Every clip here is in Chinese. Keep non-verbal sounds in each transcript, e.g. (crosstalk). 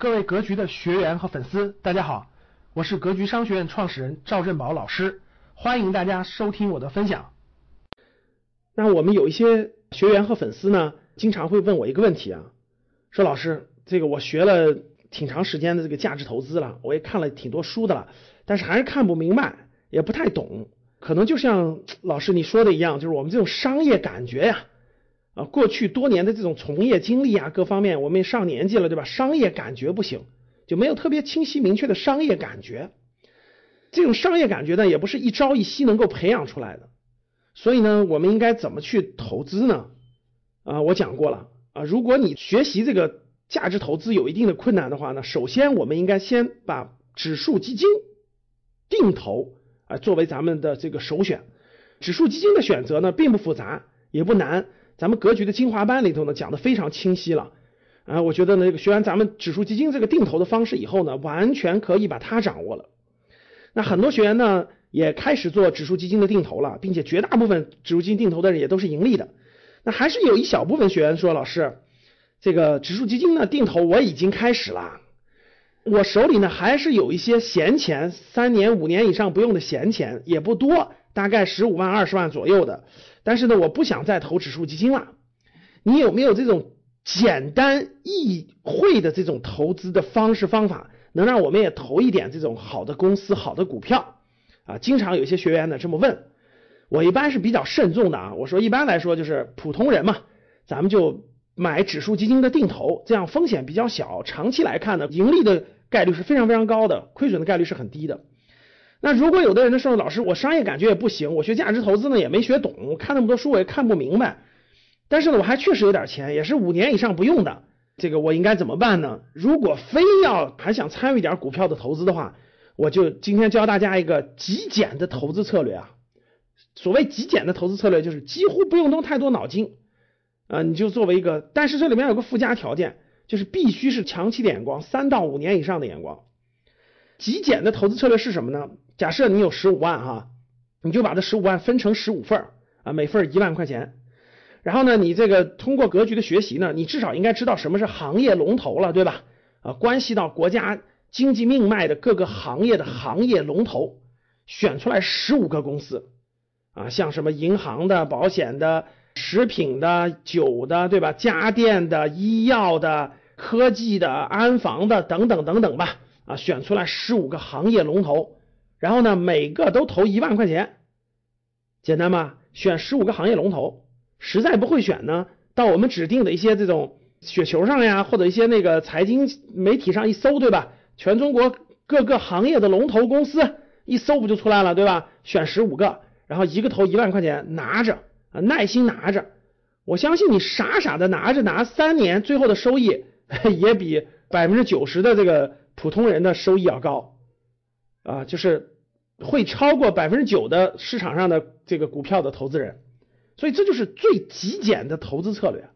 各位格局的学员和粉丝，大家好，我是格局商学院创始人赵振宝老师，欢迎大家收听我的分享。那我们有一些学员和粉丝呢，经常会问我一个问题啊，说老师，这个我学了挺长时间的这个价值投资了，我也看了挺多书的了，但是还是看不明白，也不太懂，可能就像老师你说的一样，就是我们这种商业感觉呀。啊过去多年的这种从业经历啊，各方面我们也上年纪了，对吧？商业感觉不行，就没有特别清晰明确的商业感觉。这种商业感觉呢，也不是一朝一夕能够培养出来的。所以呢，我们应该怎么去投资呢？啊，我讲过了啊，如果你学习这个价值投资有一定的困难的话呢，首先我们应该先把指数基金定投啊作为咱们的这个首选。指数基金的选择呢，并不复杂，也不难。咱们格局的精华班里头呢，讲的非常清晰了啊！我觉得呢，这个学完咱们指数基金这个定投的方式以后呢，完全可以把它掌握了。那很多学员呢，也开始做指数基金的定投了，并且绝大部分指数基金定投的人也都是盈利的。那还是有一小部分学员说，老师，这个指数基金呢定投我已经开始了，我手里呢还是有一些闲钱，三年五年以上不用的闲钱也不多，大概十五万二十万左右的。但是呢，我不想再投指数基金了。你有没有这种简单易会的这种投资的方式方法，能让我们也投一点这种好的公司、好的股票啊？经常有些学员呢这么问，我一般是比较慎重的啊。我说一般来说就是普通人嘛，咱们就买指数基金的定投，这样风险比较小，长期来看呢，盈利的概率是非常非常高的，亏损的概率是很低的。那如果有的人呢说老师，我商业感觉也不行，我学价值投资呢也没学懂，我看那么多书我也看不明白，但是呢我还确实有点钱，也是五年以上不用的，这个我应该怎么办呢？如果非要还想参与点股票的投资的话，我就今天教大家一个极简的投资策略啊。所谓极简的投资策略，就是几乎不用动太多脑筋啊，你就作为一个，但是这里面有个附加条件，就是必须是长期的眼光，三到五年以上的眼光。极简的投资策略是什么呢？假设你有十五万哈，你就把这十五万分成十五份啊，每份一万块钱。然后呢，你这个通过格局的学习呢，你至少应该知道什么是行业龙头了，对吧？啊，关系到国家经济命脉的各个行业的行业龙头，选出来十五个公司啊，像什么银行的、保险的、食品的、酒的，对吧？家电的、医药的、科技的、安防的等等等等吧。啊，选出来十五个行业龙头，然后呢，每个都投一万块钱，简单吧？选十五个行业龙头，实在不会选呢，到我们指定的一些这种雪球上呀，或者一些那个财经媒体上一搜，对吧？全中国各个行业的龙头公司一搜不就出来了，对吧？选十五个，然后一个投一万块钱，拿着啊，耐心拿着，我相信你傻傻的拿着拿三年，最后的收益 (laughs) 也比百分之九十的这个。普通人的收益要高啊，就是会超过百分之九的市场上的这个股票的投资人，所以这就是最极简的投资策略。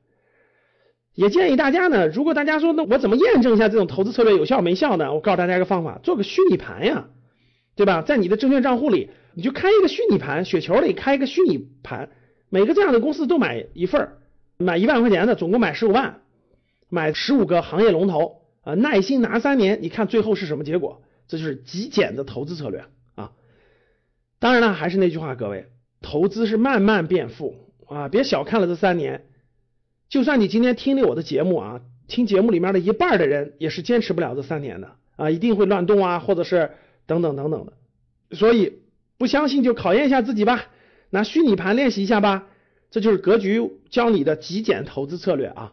也建议大家呢，如果大家说那我怎么验证一下这种投资策略有效没效呢？我告诉大家一个方法，做个虚拟盘呀，对吧？在你的证券账户里，你就开一个虚拟盘，雪球里开一个虚拟盘，每个这样的公司都买一份买一万块钱的，总共买十五万，买十五个行业龙头。啊，耐心拿三年，你看最后是什么结果？这就是极简的投资策略啊！当然了，还是那句话，各位，投资是慢慢变富啊，别小看了这三年。就算你今天听了我的节目啊，听节目里面的一半的人也是坚持不了这三年的啊，一定会乱动啊，或者是等等等等的。所以不相信就考验一下自己吧，拿虚拟盘练习一下吧。这就是格局教你的极简投资策略啊！